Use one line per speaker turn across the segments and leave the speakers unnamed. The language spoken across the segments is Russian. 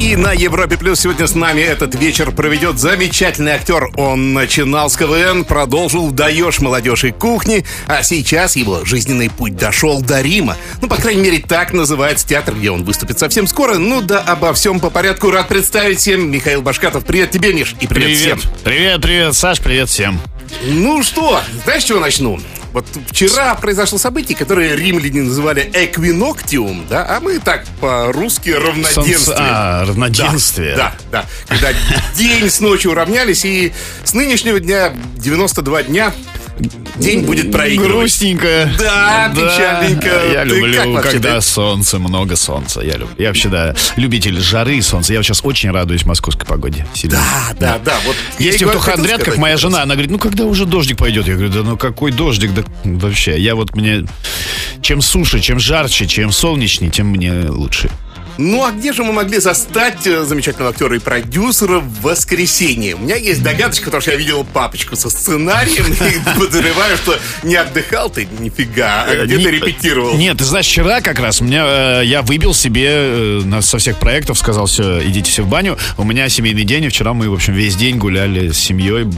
И на Европе Плюс сегодня с нами этот вечер проведет замечательный актер. Он начинал с КВН, продолжил «Даешь молодежь и кухни», а сейчас его жизненный путь дошел до Рима. Ну, по крайней мере, так называется театр, где он выступит совсем скоро. Ну да, обо всем по порядку. Рад представить всем Михаил Башкатов. Привет тебе, Миш, и привет,
Привет.
всем.
Привет, привет, Саш, привет всем.
Ну что, знаешь, с чего начну? Вот вчера произошло событие, которое римляне называли эквиноктиум, да, а мы так по-русски равноденствие.
Солнце- а, равноденствие.
Да, да, да. Когда день с ночью уравнялись, и с нынешнего дня 92 дня день будет проигрывать.
Грустненько.
Да, печальненько.
Я
Ты
люблю,
как
когда
да?
солнце, много солнца. Я люблю. Я вообще, да, любитель жары и солнца. Я вот сейчас очень радуюсь московской погоде. Сильно.
Да, да, да. Вот я
Есть
говорю,
кто хандрят, как моя жена, она говорит, ну когда уже дождик пойдет? Я говорю, да ну какой дождик, да вообще. Я вот мне, чем суше, чем жарче, чем солнечнее, тем мне лучше.
Ну а где же мы могли застать э, замечательного актера и продюсера в воскресенье? У меня есть догадочка, потому что я видел папочку со сценарием и подозреваю, что не отдыхал ты нифига, а где-то
Не-
репетировал.
Нет, ты знаешь, вчера как раз меня, э, я выбил себе э, со всех проектов, сказал, все, идите все в баню. У меня семейный день, и вчера мы, в общем, весь день гуляли с семьей.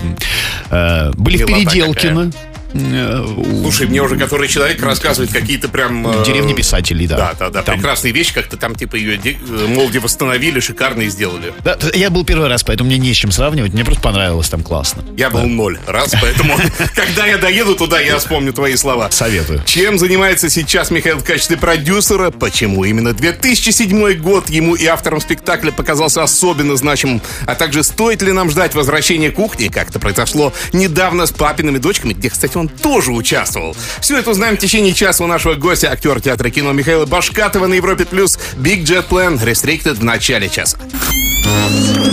Э, были в Переделкино.
Слушай, мне уже который человек рассказывает какие-то прям... э,
Деревни писателей, да.
Да, да, да,
Там-
прекрасные вещи, как-то там типа ее э, молоде восстановили, шикарные сделали.
Да, я был первый раз, поэтому мне не с чем сравнивать. Мне просто понравилось там классно.
Я был ноль раз, поэтому когда я доеду туда, я вспомню твои слова.
Советую.
Чем занимается сейчас Михаил в качестве продюсера? Почему именно 2007 год ему и авторам спектакля показался особенно значимым? А также стоит ли нам ждать возвращения кухни, как это произошло недавно с папиными дочками, где, кстати, он тоже участвовал? Все это узнаем в течение часа у нашего гостя, актер театра кино Михаила Башкатова на Европе+. плюс Big Jet Plan Restricted в начале часа.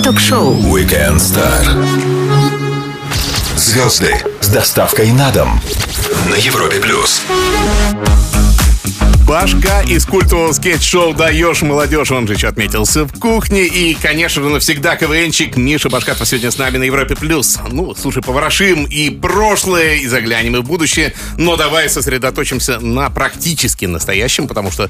Ток-шоу
Weekend Star. Звезды с доставкой на дом на Европе плюс.
Башка из культового скетч-шоу «Даешь молодежь», он же еще отметился в кухне. И, конечно же, навсегда КВНчик Миша Башкатов сегодня с нами на Европе+. плюс. Ну, слушай, поворошим и прошлое, и заглянем и в будущее. Но давай сосредоточимся на практически настоящем, потому что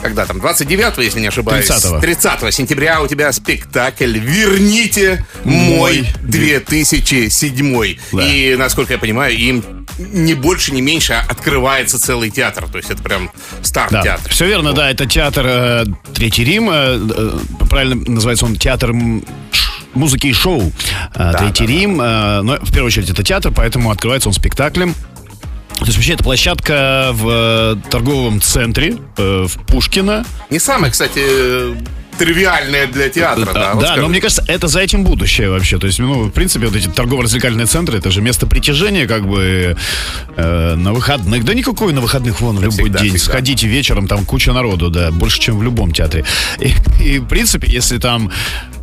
когда там, 29 если не ошибаюсь,
30-го.
30 сентября у тебя спектакль «Верните мой
Мой
2007».
Да.
И, насколько я понимаю, им не больше, не меньше а открывается целый театр. То есть это прям старт
Да,
театра.
все верно, да, это театр э, Третий Рим, э, э, правильно называется он театр музыки и шоу э, Третий
да,
Рим, э, но в первую очередь это театр, поэтому открывается он спектаклем. То есть вообще это площадка в э, торговом центре э, в Пушкино.
Не самое, кстати, тривиальное для театра, да?
Да,
вот
да, но мне кажется, это за этим будущее вообще. То есть, ну, в принципе, вот эти торгово-развлекательные центры, это же место притяжения, как бы э, на выходных. Да никакой на выходных вон в любой
всегда,
день.
всегда.
Сходите вечером, там куча народу, да, больше, чем в любом театре. И, и, в принципе, если там,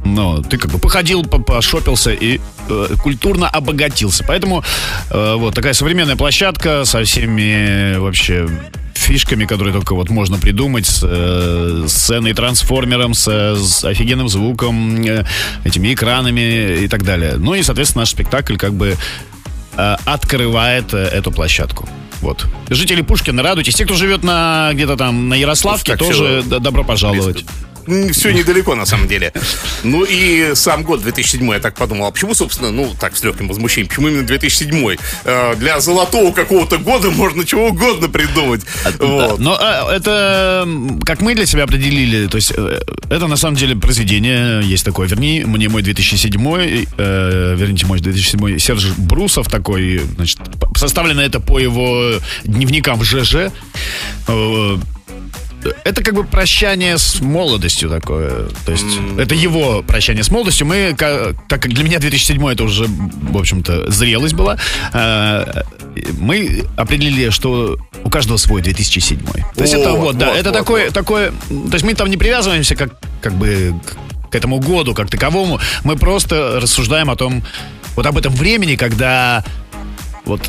ну, ты как бы походил, по- пошопился и э, культурно обогатился. Поэтому э, вот такая современная площадка со всеми вообще фишками, которые только вот можно придумать, с э, сценой, трансформером, с, с офигенным звуком, э, этими экранами и так далее. Ну и, соответственно, наш спектакль как бы э, открывает э, эту площадку. Вот. Жители Пушкина, радуйтесь. Те, кто живет на где-то там на Ярославке,
так
тоже добро пожаловать.
Все недалеко, на самом деле. Ну и сам год 2007, я так подумал. А почему, собственно, ну, так, с легким возмущением, почему именно 2007? Э, Для золотого какого-то года можно чего угодно придумать.
Да,
Вот.
но э, это, как мы для себя определили, то есть э, это на самом деле произведение, есть такое, верни мне мой 2007, э, верните мой 2007, Серж Брусов такой, значит, составлено это по его дневникам в ЖЖ. Это как бы прощание с молодостью такое. То есть это его прощание с молодостью. Мы, так как для меня 2007 это уже, в общем-то, зрелость была, э, мы определили, что у каждого свой 2007. То есть
О,
это вот, да,
вот,
это
вот,
такое,
вот.
такое, то есть мы там не привязываемся как, как бы к этому году, как таковому. Мы просто рассуждаем о том, вот об этом времени, когда вот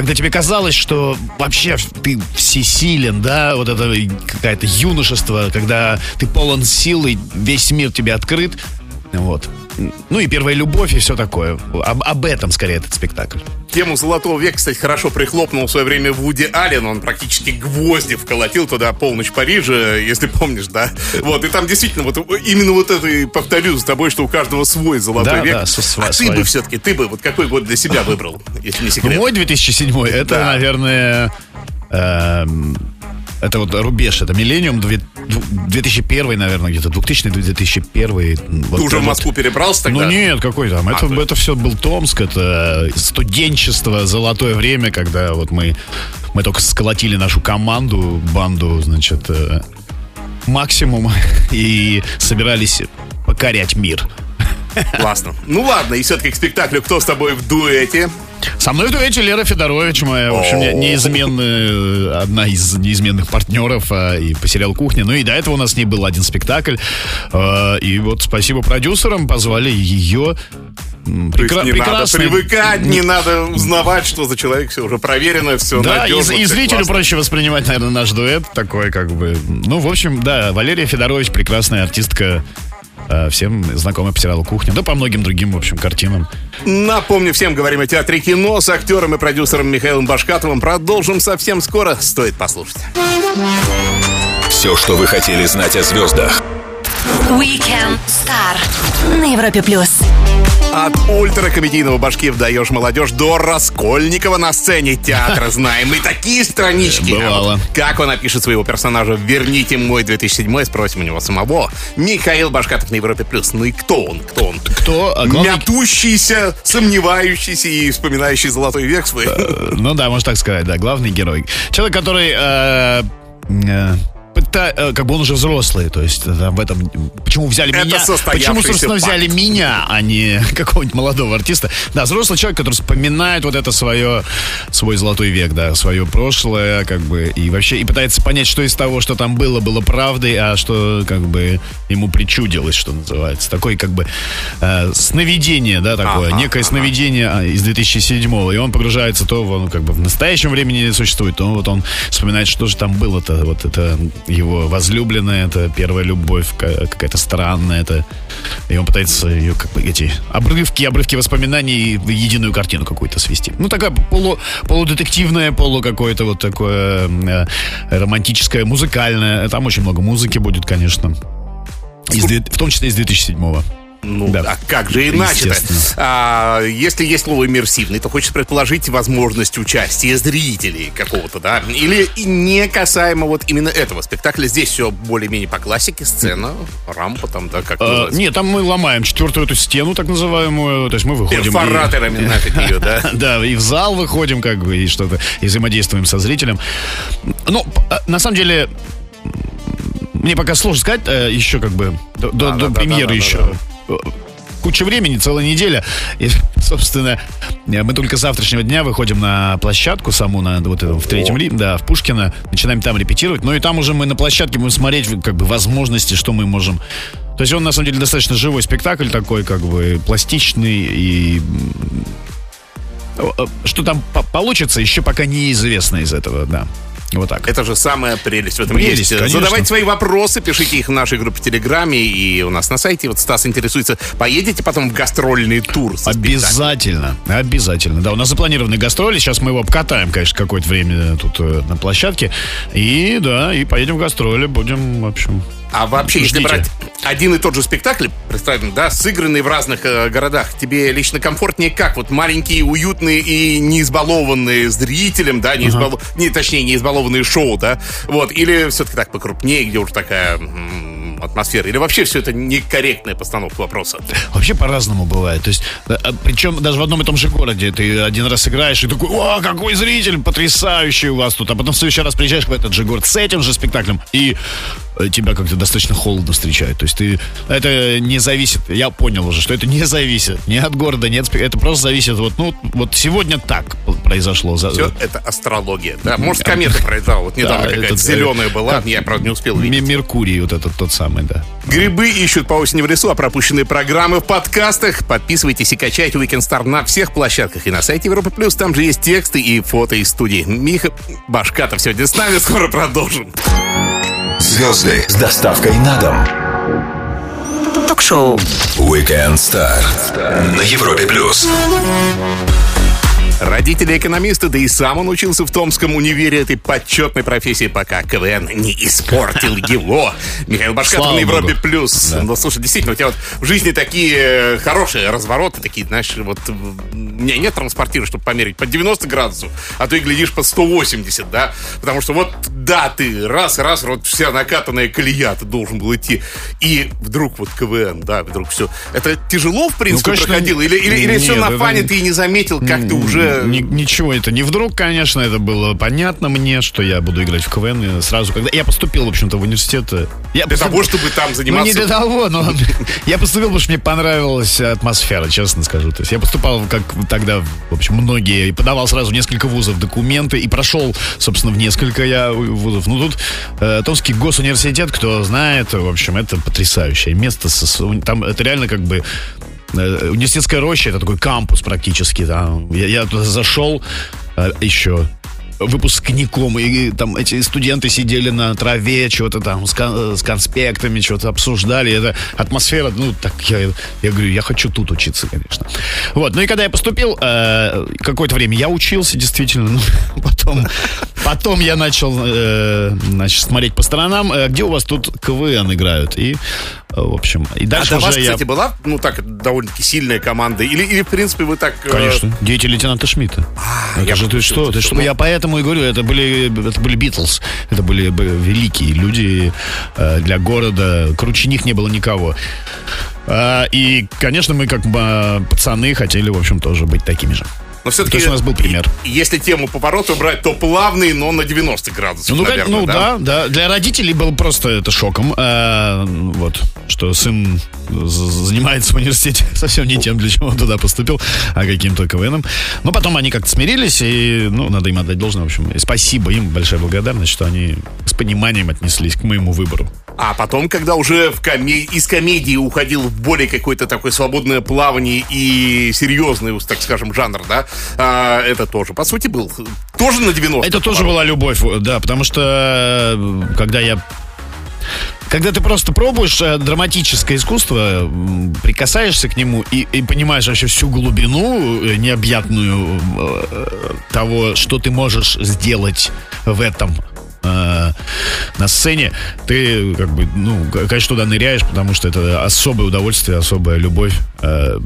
когда тебе казалось, что вообще ты всесилен, да, вот это какое-то юношество, когда ты полон сил и весь мир тебе открыт, вот. Ну и первая любовь и все такое. Об, об этом скорее этот спектакль.
Тему «Золотого века», кстати, хорошо прихлопнул в свое время Вуди Аллен. Он практически гвозди вколотил туда «Полночь Парижа», если помнишь, да? Вот, и там действительно вот именно вот это и повторю с тобой, что у каждого свой «Золотой
Да,
век».
да, со-
а
свой.
ты бы все-таки, ты бы вот какой год для себя выбрал, если не секрет?
Мой 2007 это,
Да.
наверное, эм, это вот рубеж, это миллениум, две- 2001, наверное, где-то 2000 2001. вот
Ты уже в
вот.
Москву перебрался тогда?
Ну нет, какой там. Это,
то есть-
это все был Томск, это студенчество, золотое время, когда вот мы, мы только сколотили нашу команду, банду, значит, э, максимум и собирались покорять мир.
Классно. Ну ладно, и все-таки к спектаклю «Кто с тобой в дуэте?»
Со мной в дуэте Лера Федорович, моя, в общем, неизменная, одна из неизменных партнеров а, и по сериалу «Кухня». Ну и до этого у нас с ней был один спектакль. А, и вот спасибо продюсерам, позвали ее. Прекра-
не надо
прекрасный-
привыкать, не надо узнавать, что за человек, все уже проверено, все
Да, и,
надежно.
и
всё
зрителю
классно.
проще воспринимать, наверное, наш дуэт такой, как бы. Ну, в общем, да, Валерия Федорович прекрасная артистка. А, Всем знакомая по сериалу «Кухня», да по многим другим, в общем, картинам.
Напомню всем, говорим о театре кино с актером и продюсером Михаилом Башкатовым. Продолжим совсем скоро. Стоит послушать.
Все, что вы хотели знать о звездах.
Weekend Star на Европе плюс.
От ультракомедийного башки даешь молодежь до Раскольникова на сцене театра знаем. И такие странички.
Бывало.
Как он опишет своего персонажа «Верните мой 2007 спросим у него самого. Михаил Башкатов на Европе+. плюс. Ну и кто он? Кто он?
Кто? а главный-
Мятущийся, сомневающийся и вспоминающий золотой век свой.
Ну да, можно так сказать, да, главный герой. Человек, который э, э, пыта- э, как бы он уже взрослый, то есть в этом почему взяли
Это
меня, почему собственно
факт.
взяли меня, а не какого-нибудь молодого артиста. Да, взрослый человек, который вспоминает вот это свое свой золотой век, да, свое прошлое, как бы и вообще и пытается понять, что из того, что там было, было правдой, а что как бы ему причудилось, что называется, такой как бы э, сновидение, да, такое,
Ага,
некое
ага.
сновидение а, из 2007 и он погружается то в, ну, как бы в настоящем времени существует, то вот он вспоминает, что же там было-то, вот это его возлюбленная, это первая любовь, ка- какая-то странная, это и он пытается ее как бы эти обрывки, обрывки воспоминаний в единую картину какую-то свести. Ну такая полу, полудетективная, полу какое-то вот такое э, романтическое, музыкальное. Там очень много музыки будет, конечно. Из в том числе из 2007-го.
Ну,
Да.
а как же иначе-то? А, если есть слово иммерсивный, то хочется предположить возможность участия зрителей какого-то, да? Или и не касаемо вот именно этого спектакля. Здесь все более-менее по классике, сцена, рампа там, да, как называется?
нет, там мы ломаем четвертую эту стену, так называемую. То есть мы выходим. и-
Перфораторами нафиг ее, да?
Да, и в зал выходим, как бы, и что-то, и взаимодействуем со зрителем. Ну, а, на самом деле, мне пока сложно сказать, э, еще как бы, до,
Да,
до
да,
премьеры
да,
еще. Э, Куча времени, целая неделя. И, собственно, э, мы только с завтрашнего дня выходим на площадку саму, на вот этом, в третьем Рим, да, в Пушкино, начинаем там репетировать. Ну и там уже мы на площадке будем смотреть, как бы, возможности, что мы можем то есть он, на самом деле, достаточно живой спектакль такой, как бы, пластичный и... м, э, Что там по- получится, еще пока неизвестно из этого, да. Вот так.
Это же самая прелесть в этом
Прелесть,
месте.
конечно.
Задавайте свои вопросы, пишите их в нашей группе в Телеграме и у нас на сайте. Вот Стас интересуется, поедете потом в гастрольный тур?
Обязательно, обязательно. Да, у нас запланированы гастроли. Сейчас мы его обкатаем, конечно, какое-то время тут э, на площадке. И да, и поедем в гастроли. Будем, в общем.
А вообще, если
Ждите.
брать один и тот же спектакль, представим, да, сыгранный в разных э, городах, тебе лично комфортнее как? Вот маленькие, уютные и не избалованные зрителем, да, не, избало- не точнее, не избалованные шоу, да, вот, или все-таки так покрупнее, где уже такая м, атмосфера, или вообще все это некорректная постановка вопроса?
Вообще по-разному бывает. То есть, причем даже в одном и том же городе ты один раз играешь и такой, о, какой зритель, потрясающий у вас тут. А потом в следующий раз приезжаешь в этот же город с этим же спектаклем, и э, тебя как-то достаточно холодно встречают. То есть ты, это не зависит, я понял уже, что это не зависит ни от города, ни от. Это просто зависит, вот, ну, вот сегодня так произошло. За-
Все это астрология, да, может, комета произошла, вот недавно
Да,
какая-то
этот, э,
зеленая была,
как-
я, правда, не успел увидеть.
Меркурий, вот этот тот самый, да.
Грибы ищут по осени в лесу, а пропущенные программы в подкастах. Подписывайтесь и качайте Weekend Star на всех площадках и на сайте Европа Плюс. Там же есть тексты и фото из студии. Миха Башкатов сегодня с нами. Скоро продолжим.
Звезды с доставкой на дом.
Ток-шоу.
Weekend Star на Европе плюс.
Родители экономисты, да и сам он учился в Томском универе этой почетной профессии, пока КВН не испортил его. Михаил Башкатов на Европе
Богу.
Плюс. Ну, слушай, действительно, у тебя вот в жизни такие э, хорошие развороты, такие, знаешь, вот у меня нет транспортира, чтобы померить под 90 градусов, а то и глядишь под 180, да? Потому что вот, да, ты раз, раз, вот вся накатанная колея, ты должен был идти. И вдруг вот КВН, да, вдруг все. Это тяжело, в принципе,
конечно,
проходило? Или, или, или все
нет,
на
это
фане
не-
ты и не заметил, как ты уже...
Ни- ничего, это не вдруг, конечно, это было понятно мне, что я буду играть в КВН сразу, когда я поступил, в общем-то, в университет. э, Я
Для
поступ-
того, чтобы там
Ну,
заниматься...
не для того, но я поступил, потому что мне понравилась атмосфера, честно скажу. То есть я поступал, как тогда, в общем, многие, и подавал сразу несколько вузов документы, и прошел, собственно, в несколько я вузов. Ну, тут э, Томский госуниверситет, кто знает, в общем, это потрясающее место. Там это реально как бы э, университетская роща, это такой кампус практически. Да. Я, я туда зашел э, еще выпускником, и там эти студенты сидели на траве, чего-то там с, кон- с конспектами, что-то обсуждали. Это атмосфера, ну, так я, я говорю, я хочу тут учиться, конечно. Вот, ну и когда я поступил, э, какое-то время я учился, действительно, ну, потом, потом я начал, э, значит, смотреть по сторонам, э, где у вас тут КВН играют, и, э, в общем, и
А
дальше
до
уже
вас,
я...
кстати, была, ну, так, довольно-таки сильная команда? Или, или в принципе, вы так... э,
Конечно, дети лейтенанта Шмидта. это
я
же ты что? Ты что? Я поэтому и говорю, это были, это были Битлз. Это были бы великие люди э, для города. Круче них не было никого. А, и, конечно, мы как бы пацаны хотели, в общем, тоже быть такими же.
Но все-таки...
У нас был пример.
Если тему поворота брать, то плавный, но на 90 градусов,
Ну, как-
наверное,
ну
да?
да? да, Для родителей был просто это шоком. э, вот, что сын занимается в университете совсем не тем, для чего он туда поступил, а каким-то КВНом. Но потом они как-то смирились, и, ну, надо им отдать должное, в общем. И спасибо им, большая благодарность, что они с пониманием отнеслись к моему выбору.
А потом, когда уже в коме- из комедии уходил в более какое-то такое свободное плавание и серьезный, так скажем, жанр, да, а, это тоже, по сути, был тоже на 90
Это тоже была любовь, да, потому что э, когда я когда ты просто пробуешь э, драматическое искусство, прикасаешься к нему и, и понимаешь вообще всю глубину э, необъятную того, что ты можешь сделать в этом э, на сцене, ты как бы, ну, конечно, туда ныряешь, потому что это особое удовольствие, особая любовь. Э,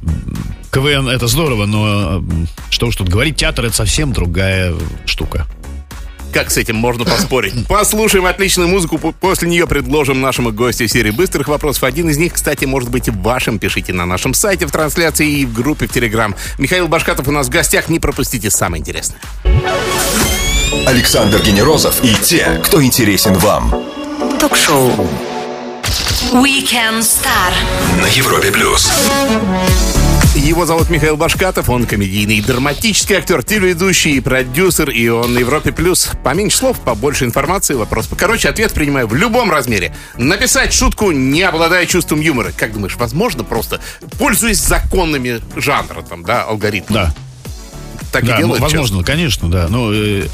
КВН это здорово, но э, что уж тут говорить, театр это совсем другая штука.
Как с этим можно поспорить? Послушаем отличную музыку, по- после нее предложим нашему гостю серии быстрых вопросов. Один из них, кстати, может быть и вашим. Пишите на нашем сайте, в трансляции и в группе в Телеграм. Михаил Башкатов у нас в гостях. Не пропустите самое интересное.
Александр Генерозов и те, кто интересен вам
Ток-шоу. Weekend Star.
на Европе плюс.
Его зовут Михаил Башкатов, он комедийный и драматический актер, телеведущий и продюсер, и он на Европе Плюс. Поменьше слов, побольше информации, вопрос покороче, ответ принимаю в любом размере. Написать шутку, не обладая чувством юмора. Как думаешь, возможно просто, пользуясь законами жанра, там, да, алгоритма?
Да.
Так
Да,
и делают
ну, возможно, конечно, да. Ну, э,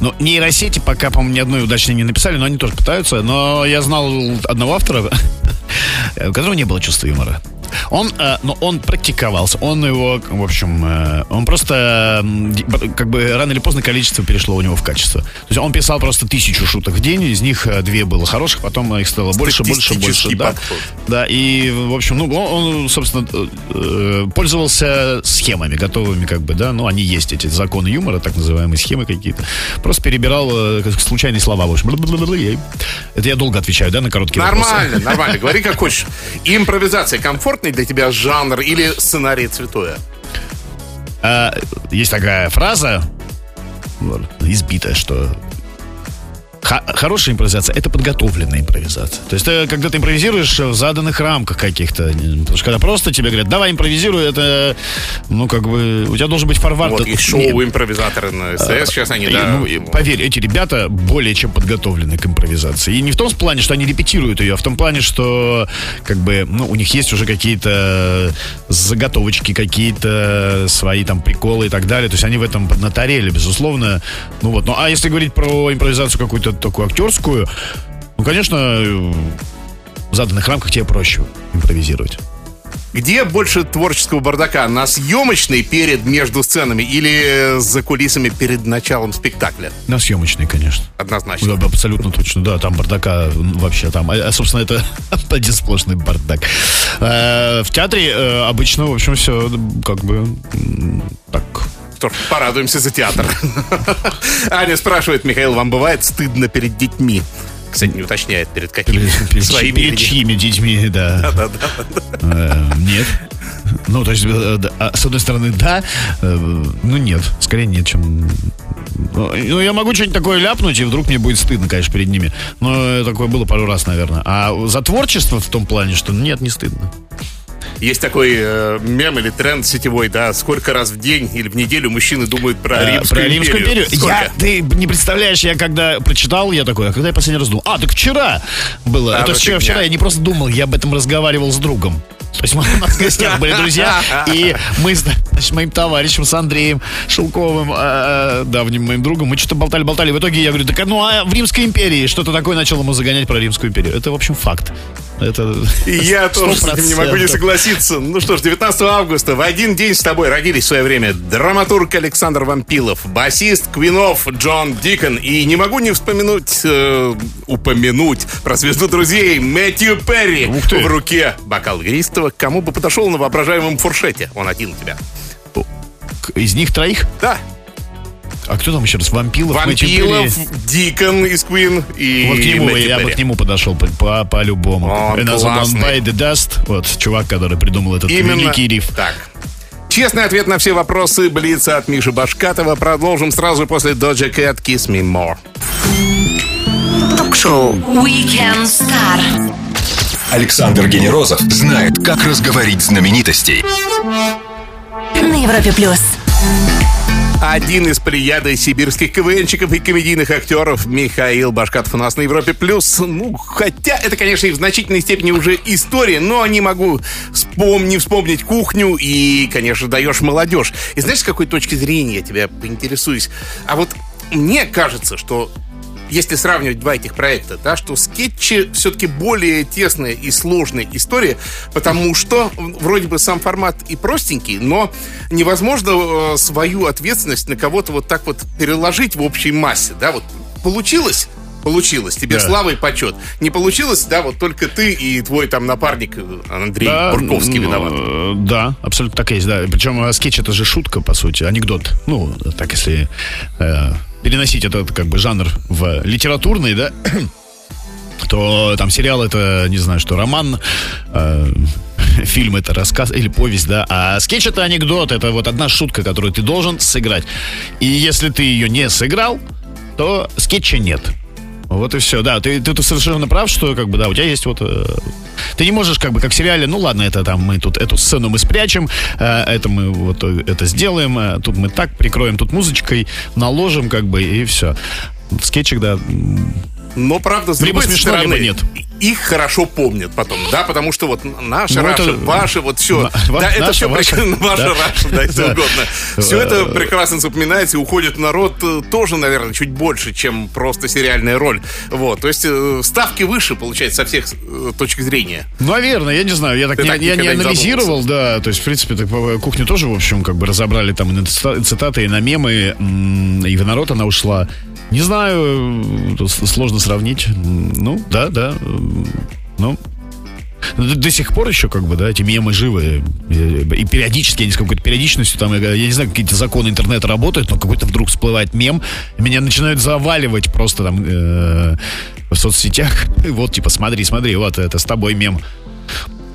ну, нейросети пока, по-моему, ни одной удачной не написали, но они тоже пытаются. Но я знал одного автора, у которого не было чувства юмора. Он, э, но он практиковался, он его, в общем, э, он просто, б- как бы рано или поздно количество перешло у него в качество. То есть он писал просто тысячу шуток в день, из них э, две было хороших, потом их стало больше, больше, больше. Да. Да, и, в общем, ну, он, он, собственно, э, э, пользовался схемами готовыми, как бы, да, ну, они есть, эти законы юмора, так называемые схемы какие-то. Просто перебирал э, случайные слова, в общем. Это я долго отвечаю, да, на короткие вопросы?
Нормально, нормально, говори как хочешь. Импровизация комфортный для тебя жанр или сценарий цветое?
А, есть такая фраза, вот, избитая, что хорошая импровизация это подготовленная импровизация. То есть ты, когда ты импровизируешь в заданных рамках каких-то, потому что когда просто тебе говорят, давай импровизируй, это, ну, как бы, у тебя должен быть фарвард.
Вот, и шоу-импровизаторы на СТС сейчас они, да.
ну, поверь, эти ребята более чем подготовлены к импровизации. И не в том плане, что они репетируют ее, а в том плане, что как бы, ну, у них есть уже какие-то заготовочки, какие-то свои там приколы и так далее. То есть они в этом поднаторели, безусловно. Ну вот. Ну, а если говорить про импровизацию какую-то такую актерскую, ну, конечно, э, в заданных рамках тебе проще импровизировать.
Где больше творческого бардака? На съемочной перед между сценами или за кулисами перед началом спектакля?
На съемочной, конечно.
Однозначно.
Да, абсолютно точно, да, там бардака вообще там, а, собственно, это один сплошной бардак. Э, в театре э, обычно, в общем, все как бы так
ж, порадуемся за театр. Аня спрашивает, Михаил, вам бывает стыдно перед детьми? Кстати, не уточняет, перед какими
перед, своими перед чьими детьми, да. да, да, да. Нет. Ну, то есть, э, а, с одной стороны, да, э, ну нет, скорее нет, чем... Ну, я могу что-нибудь такое ляпнуть, и вдруг мне будет стыдно, конечно, перед ними. Но такое было пару раз, наверное. А за творчество в том плане, что нет, не стыдно.
Есть такой э, мем или тренд сетевой, да, сколько раз в день или в неделю мужчины думают про
э,
Римскую
про Римскую империю.
империю.
Я, ты не представляешь, я когда прочитал, я такой, а когда я последний раз думал? А, так вчера было. Да, Это вчера, вчера я не просто думал, я об этом разговаривал с другом. То есть мы, у нас в гостях были друзья, и мы с моим товарищем, с Андреем Шелковым, э, давним моим другом, мы что-то болтали-болтали. В итоге я говорю, так ну а в Римской империи что-то такое начал ему загонять про Римскую империю. Это, в общем, факт. Это
И я тоже с этим не могу не согласиться. Ну что ж, 19 августа в один день с тобой родились в свое время драматург Александр Вампилов, басист Квинов Джон Дикон и не могу не вспомянуть, э, упомянуть про звезду друзей Мэтью Перри. В руке бокал игристого. Кому бы подошел на воображаемом фуршете? Он один у тебя.
Из них троих?
Да.
А кто там еще раз? Вампилов?
Вампилов, Дикон из Queen и
Вот к нему, я бы к нему подошел по, по-любому. По And классный. By the Dust, вот, чувак, который придумал этот Именно великий риф.
так. Честный ответ на все вопросы Блица от Миши Башкатова. Продолжим сразу после Doja Cat Kiss Me More.
Ток-шоу Weekend Star.
Александр Генерозов знает, как разговорить знаменитостей.
На Европе Плюс.
Один из плеяды сибирских КВНщиков и комедийных актеров Михаил Башкатов у нас на Европе Плюс. Ну, хотя это, конечно, и в значительной степени уже история, но не могу вспом не вспомнить кухню и, конечно, даешь молодежь. И знаешь, с какой точки зрения я тебя поинтересуюсь? А вот мне кажется, что если сравнивать два этих проекта, да, что скетчи все-таки более тесная и сложная история, потому что вроде бы сам формат и простенький, но невозможно э, свою ответственность на кого-то вот так вот переложить в общей массе, да, вот получилось, получилось. Тебе да. слава и почет. Не получилось, да, вот только ты и твой там напарник э, Андрей да, Бурковский виноват.
Э, да, абсолютно так есть, да. Причем скетч это же шутка, по сути, анекдот. Ну, так если э, переносить этот как бы жанр в литературный, да, то там сериал это, не знаю, что, роман, э, фильм это рассказ или повесть, да, а скетч это анекдот, это вот одна шутка, которую ты должен сыграть. И если ты ее не сыграл, то скетча нет. Вот и все, да, ты, ты, ты совершенно прав, что как бы, да, у тебя есть вот... Э, ты не можешь как бы как в сериале, ну ладно, это там мы тут эту сцену мы спрячем, э, это мы вот э, это сделаем, э, тут мы так прикроем, тут музычкой наложим как бы и все. В скетчах, да,
но, правда, с
либо другой смешно, стороны, либо нет.
их хорошо помнят потом, да, потому что вот наша ну, Russia, это... ваша, вот все, на, да, наша, это все ваша, прек... ваша да. Russia, да, если угодно. Все это прекрасно запоминается и уходит в народ э, тоже, наверное, чуть больше, чем просто сериальная роль. Вот, то есть э, ставки выше, получается, со всех э, точек зрения.
Наверное, я не знаю, я так, не, так я не анализировал, не да, то есть, в принципе, так, кухню тоже, в общем, как бы разобрали там и на цитаты, и на мемы, и в народ она ушла. Не знаю, сложно сравнить. Ну, да, да. Ну, до, до сих пор еще, как бы, да, эти мемы живы. И периодически, они с какой-то периодичностью, там, я не знаю, какие-то законы интернета работают, но какой-то вдруг всплывает мем, меня начинают заваливать просто там э, в соцсетях. И вот, типа, смотри, смотри, вот это с тобой мем.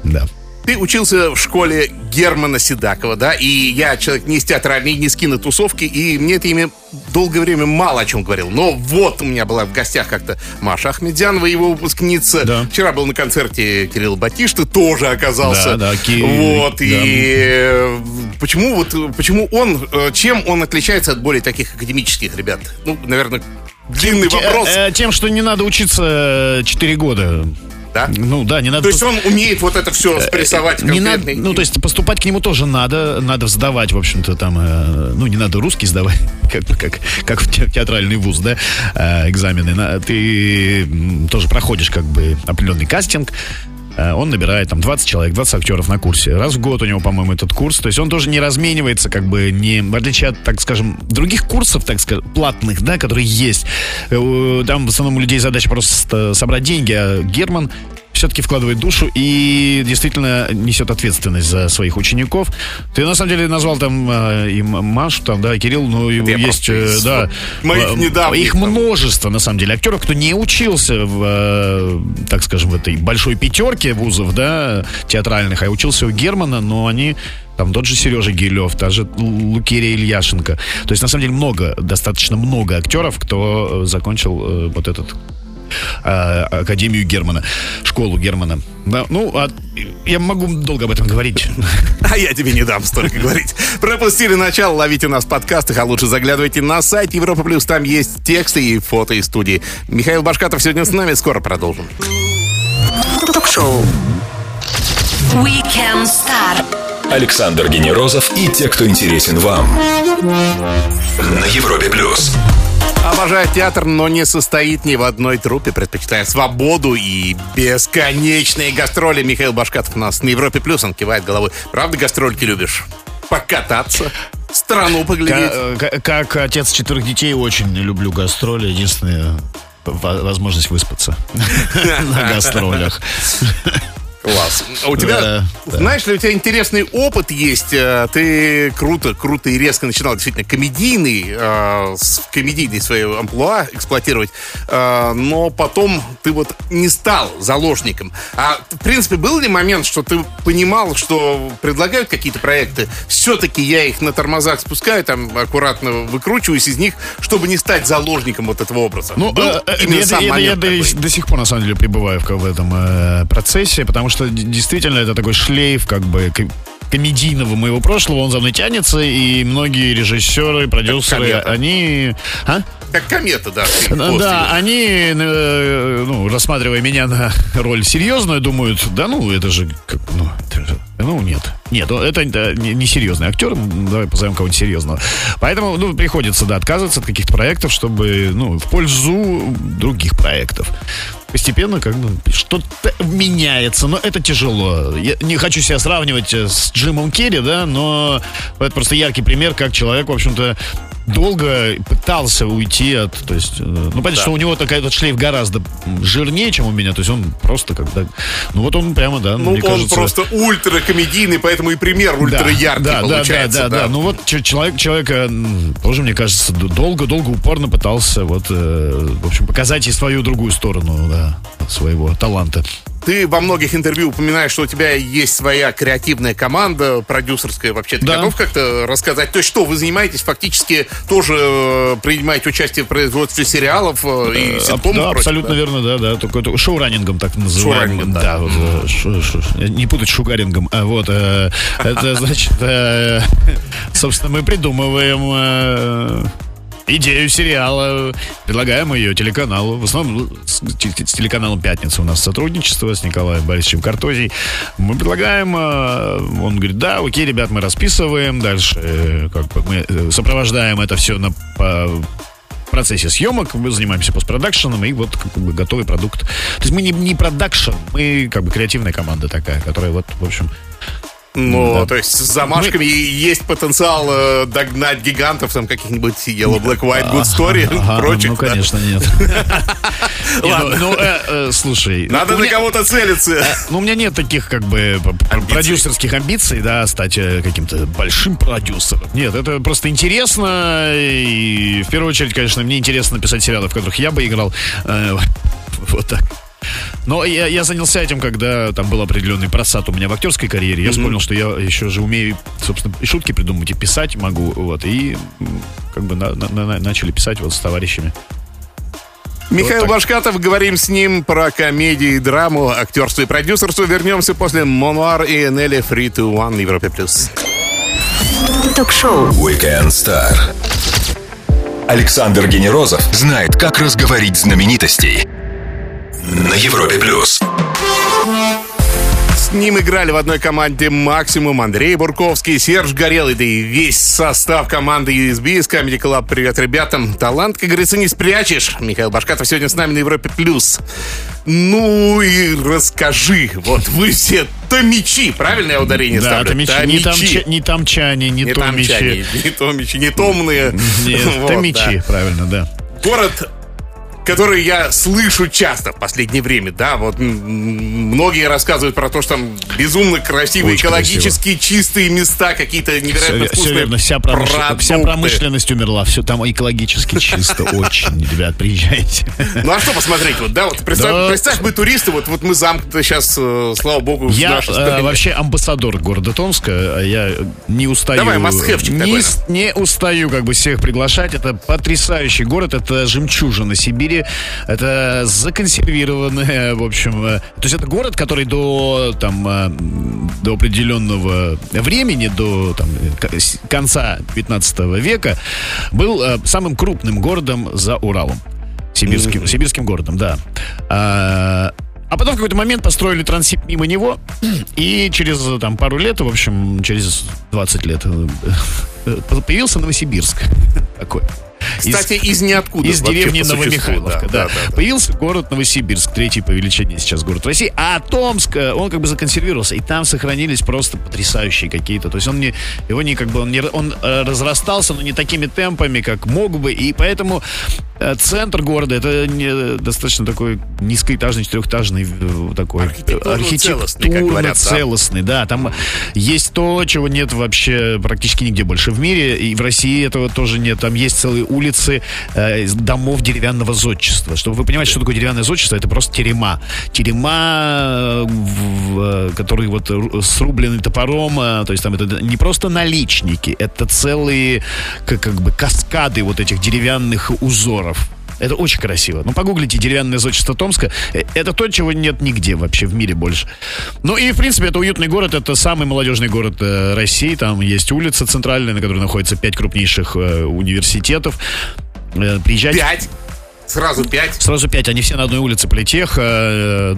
Да.
Ты учился в школе Германа Седакова, да, и я человек не из театральной, не из кинотусовки, и мне это имя долгое время мало о чем говорил. Но вот у меня была в гостях как-то Маша Ахмедянова, его выпускница. Да. Вчера был на концерте Кирилл Батишта, тоже оказался. Да, да, Ки... Вот, да. и почему вот, почему он, э, чем он отличается от более таких академических ребят? Ну, наверное, длинный
тем,
вопрос.
Тем, что не надо учиться 4 года
да?
Ну да, не надо...
То есть он умеет вот это все спрессовать
Э, Не надо, ну, то есть поступать к нему тоже надо, надо сдавать, в общем-то, там, э, ну, не надо русский сдавать, как, как, как в те- театральный вуз, да, э, экзамены. Ты тоже проходишь, как бы, определенный кастинг, Э, Он набирает там 20 человек, 20 актеров на курсе. Раз в год у него, по-моему, этот курс. То есть он тоже не разменивается, как бы, не, в отличие от, так скажем, других курсов, так сказать, платных, да, которые есть. Э, Там в основном у людей задача просто собрать деньги, а Герман все-таки вкладывает душу и действительно несет ответственность за своих учеников. Ты на самом деле назвал там э, и Машу, там, да, и Кирилл, ну,
Я
есть, э, да.
моих
э,
недавних
Их множество, на самом деле, актеров, кто не учился в, э, так скажем, в этой большой пятерке вузов, да, театральных, а учился у Германа, но они там тот же Сережа Гилев, та же Лу- Лукерия Ильяшенко. То есть, на самом деле, много, достаточно много актеров, кто э, закончил э, вот этот э, Академию Германа, школу Германа. Да, ну, а я могу долго об этом говорить.
А я тебе не дам столько говорить. Пропустили начало, ловите нас в подкастах, а лучше заглядывайте на сайт Европа Плюс. Там есть тексты и фото из студии. Михаил Башкатов сегодня с нами. Скоро продолжим.
Ток-шоу. Weekend Star.
Александр Генерозов и те, кто интересен вам. На Европе плюс.
Обожает театр, но не состоит ни в одной труппе, предпочитая свободу и бесконечные гастроли. Михаил Башкатов у нас на Европе Плюс, он кивает головой. Правда гастрольки любишь? Покататься, страну поглядеть.
Ка- ка- Как отец четырех детей очень люблю гастроли. Единственная во- возможность выспаться на гастролях.
Класс. А у тебя,
Да, да.
знаешь ли, у тебя интересный опыт есть. э, Ты круто, круто и резко начинал действительно комедийный, э, с- комедийный свои амплуа эксплуатировать, э, но потом ты вот не стал заложником. А в принципе был ли момент, что ты понимал, что предлагают какие-то проекты, все-таки я их на тормозах спускаю, там аккуратно выкручиваюсь из них, чтобы не стать заложником вот этого образа?
Ну,
Был
э, э,
именно
это-
сам
я
момент
до,
такой?
до сих пор, на самом деле, пребываю в, в этом э, процессе, потому что д- действительно это такой шлейф, как бы, ко- комедийного моего прошлого, он за мной тянется, и многие режиссеры, продюсеры, они... А?
Как комета, да. ты
Да, они, э, ну, рассматривая меня на роль серьезную, думают, да ну, это же, как, ну, это же- ну, нет. Нет, это, это не, серьезный актер, давай позовем кого-нибудь серьезного. Поэтому, ну, приходится, да, отказываться от каких-то проектов, чтобы, ну, в пользу других проектов. Постепенно, как бы, что-то меняется, но это тяжело. Я не хочу себя сравнивать э, с Джимом Керри, да, но это просто яркий пример, как человек, в общем-то, долго пытался уйти от, то есть, э, ну, понятно,
Да.
что у него такой этот шлейф гораздо жирнее, чем у меня, то есть он просто когда, ну, вот он прямо, да,
Ну,
мне
он
кажется...
просто ультракомедийный, поэтому и пример ультра яркий
да, да,
получается.
Да, да, да, Ну вот человек, человека тоже, мне кажется, долго-долго упорно пытался вот, э, в общем, показать и свою другую сторону, да, своего таланта.
Ты во многих интервью упоминаешь, что у тебя есть своя креативная команда, продюсерская. Вообще, ты
Да.
готов как-то рассказать? То есть что, вы занимаетесь фактически, тоже э, принимаете участие в производстве сериалов э, и
Аб-
ситкомов?
да,
прочего,
абсолютно
да?
верно, да, да. Только это шоураннингом так называемым.
Шоураннингом, да.
да. вот, э, шу- шу- не путать шугарингом. А вот э, это значит, э, собственно, мы придумываем э, идею сериала, предлагаем ее телеканалу. В основном с, те- с телеканалом «Пятница» у нас сотрудничество с Николаем Борисовичем Картозий. Мы предлагаем, э, он говорит, да, окей, ребят, мы расписываем, дальше э, как бы мы э, сопровождаем это все на по- процессе съемок, мы занимаемся постпродакшеном, и вот как бы готовый продукт. То есть мы не, не продакшн, мы как бы креативная команда такая, которая вот, в общем...
Ну,
Да.
то есть с замашками и есть потенциал э, догнать гигантов, там каких-нибудь Yellow, Black, White, Good Story,
Ага,
прочих.
ну,
да.
конечно, нет. Не,
Ладно.
Ну, ну, э, э, слушай...
Надо
у
на кого-то целиться.
Ну, у меня нет таких, как бы, продюсерских амбиций, да, стать э, каким-то большим продюсером. Нет, это просто интересно, и в первую очередь, конечно, мне интересно писать сериалы, в которых я бы играл. Э, Вот так. Но я, я занялся этим, когда там был определенный просад у меня в актерской карьере. Я вспомнил, что я еще же умею, собственно, и шутки придумывать, и писать могу. Вот, и как бы на- на- на- начали писать вот с товарищами.
Михаил
так.
Башкатов, говорим с ним про комедию и драму, актерство и продюсерство. Вернемся после Монуар и Нелли Free to One на Европе+. плюс.
Ток-шоу.
Weekend Star. Александр Генерозов знает, как разговорить знаменитостей. На Европе плюс.
с ним играли в одной команде максимум Андрей Бурковский, Серж Горелый, да и весь состав команды USB из Comedy Club. Привет ребятам. Талант, как говорится, не спрячешь. Михаил Башкатов сегодня с нами на Европе+. плюс. Ну и расскажи. Вот вы все томичи, правильно я ударение
Да,
ставлю?
томичи. Не, тамча, не тамчане, не,
Не
томичи.
не томичи, не томные.
Нет,
Вот,
томичи,
да.
правильно, да.
Город который я слышу часто в последнее время, да, вот многие рассказывают про то, что там безумно красивые,
Очень
экологически чистые места, какие-то невероятно
Все,
вкусные
верно, вся, промыш- вся промышленность умерла, все там экологически чисто, очень, ребят, приезжайте.
Ну а что посмотреть, вот, да, вот представь,
Да.
представь мы туристы, вот, вот мы замкнуты сейчас, э, слава богу, в
Я э, вообще амбассадор города Томска, а я не устаю.
Давай, must-have-чик
не,
такой
не устаю как бы всех приглашать. Это потрясающий город, это жемчужина Сибири, это законсервированная, в общем, э, то есть это город, который до там э, до определенного времени, до там, конца 15 века был э, самым крупным городом за Уралом. Сибирским, сибирским городом, да. А, а потом в какой-то момент построили трансип мимо него, и через там, пару лет, в общем, через 20 лет появился Новосибирск. Такой. Из-
Кстати, из ниоткуда.
из деревни
по существу,
Новомихайловка, да, Появился город Новосибирск, третий по величине сейчас город России. А Томск, э, он как бы законсервировался, и там сохранились просто потрясающие какие-то. То есть он не, его не как бы, он, не, он э, разрастался, но не такими темпами, как мог бы, и поэтому э, центр города, это не, достаточно такой низкоэтажный, четырехэтажный такой
Архитектурно целостный, да.
да. Там есть то, чего нет вообще практически нигде больше в мире, и в России этого тоже нет. Там есть целые улицы э, домов деревянного зодчества. Чтобы вы понимаете, что такое деревянное зодчество, это просто терема. Терема, э, в- в- которые вот ру- срублены топором, э, то есть там это не просто наличники, это целые как, как бы каскады вот этих деревянных узоров. Это очень красиво. Ну, погуглите «Деревянное зодчество Томска». Э, Это то, чего нет нигде вообще в мире больше. Ну, и, в принципе, это уютный город. Это самый молодежный город э, России. Там есть улица центральная, на которой находится пять крупнейших э, университетов. Э, приезжайте.
Пять. Сразу пять.
Сразу пять, они все на одной улице Политех. э,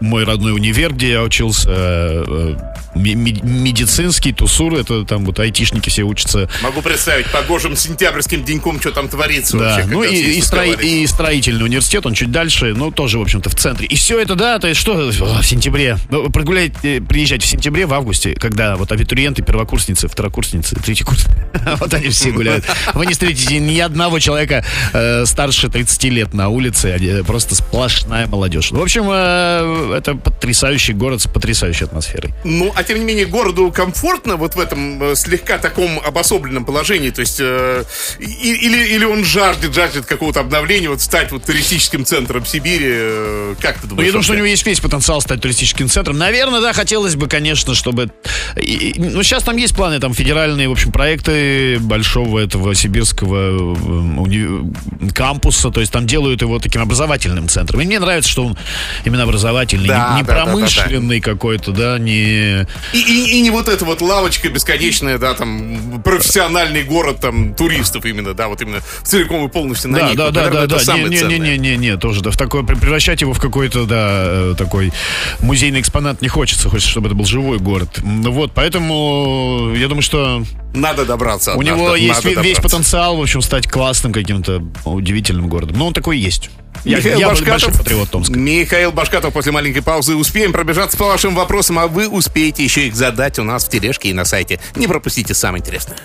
Мой родной универ, где я учился, э, медицинский, Тусур, это там вот айтишники все учатся.
Могу представить, погожим сентябрьским деньком, что там творится
Да,
вообще.
ну и, и,
стыковались.
и строительный университет, он чуть дальше, ну тоже, в общем-то, в центре. И все это, да, то есть что, в сентябре. Ну, прогулять, э, приезжать в сентябре, в августе, когда вот абитуриенты, первокурсницы, второкурсницы, третий курс, вот они все гуляют. Вы не встретите ни одного человека э, старше 30 лет на улице, они просто сплошная молодежь. В общем, э, это потрясающий город с потрясающей атмосферой.
Ну, а тем не менее, городу комфортно вот в этом э, слегка таком обособленном положении, то есть э, или, или он жаждет, жаждет какого-то обновления, вот стать вот туристическим центром Сибири, э, как ты
Ну,
думаешь?
я думаю, что у него есть весь потенциал стать туристическим центром. Наверное, да, хотелось бы, конечно, чтобы... и- и- Ну, сейчас там есть планы, там федеральные, в общем, проекты большого этого сибирского э, уни- кампуса, то есть там делают его таким образовательным центром. И мне нравится, что он именно образовательный,
Да,
не, не
да, да, да, да.
промышленный какой-то, да, не...
И, и- и не вот эта вот лавочка бесконечная, да, там, профессиональный город, там, туристов именно, да, вот именно целиком и полностью на
Да,
них.
да,
Вот,
да,
наверное,
да,
это
да. Не, не, не, не, не, не, тоже, да, в такое превращать его в какой-то, да, э, такой музейный экспонат не хочется, хочется, чтобы это был живой город. Ну вот, поэтому я думаю, что
Надо добраться.
у него есть весь
добраться.
потенциал, в общем, стать классным каким-то удивительным городом. Но он такой есть. Я,
Михаил
я
Башкатов,
патриот Томска.
Михаил Башкатов после маленькой паузы. Успеем пробежаться по вашим вопросам, а вы успеете еще их задать у нас в тележке и на сайте. Не пропустите самое интересное.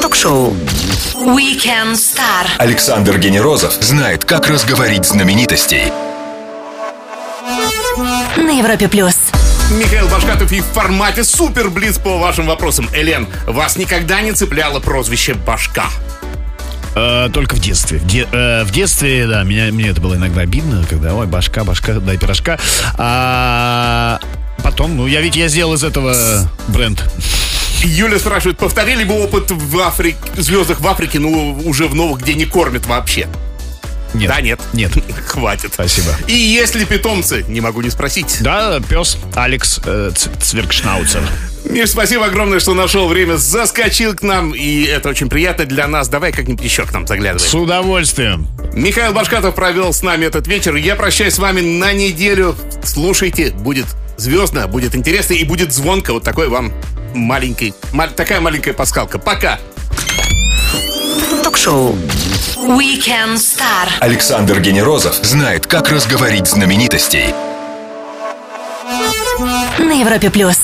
Ток-шоу. Weekend Star.
Александр Генерозов знает, как разговорить знаменитостей.
На Европе плюс.
Михаил Башкатов и в формате супер блиц по вашим вопросам. Элен, вас никогда не цепляло прозвище Башка?
Э, только в детстве. В, де- э, в детстве, да, меня, мне это было иногда обидно, когда, ой, башка, башка, дай пирожка. А потом, ну, я ведь я сделал из этого бренд.
Юля спрашивает, повторили бы опыт в Африке, звездах в Африке, ну, уже в новых, где не кормят вообще?
Нет.
Да, нет.
Нет.
Хватит.
Спасибо.
И если питомцы, не могу не спросить.
Да, пес Алекс э, Цверкшнауцер.
Миш, спасибо огромное, что нашел время, заскочил к нам, и это очень приятно для нас. Давай как-нибудь еще к нам заглядывай.
С удовольствием.
Михаил Башкатов провел с нами этот вечер. Я прощаюсь с вами на неделю. Слушайте, будет звездно, будет интересно и будет звонко. Вот такой вам маленький, мал- такая маленькая пасхалка. Пока!
Ток-шоу Weekend Star.
Александр Генерозов знает, как разговорить знаменитостей.
На Европе плюс.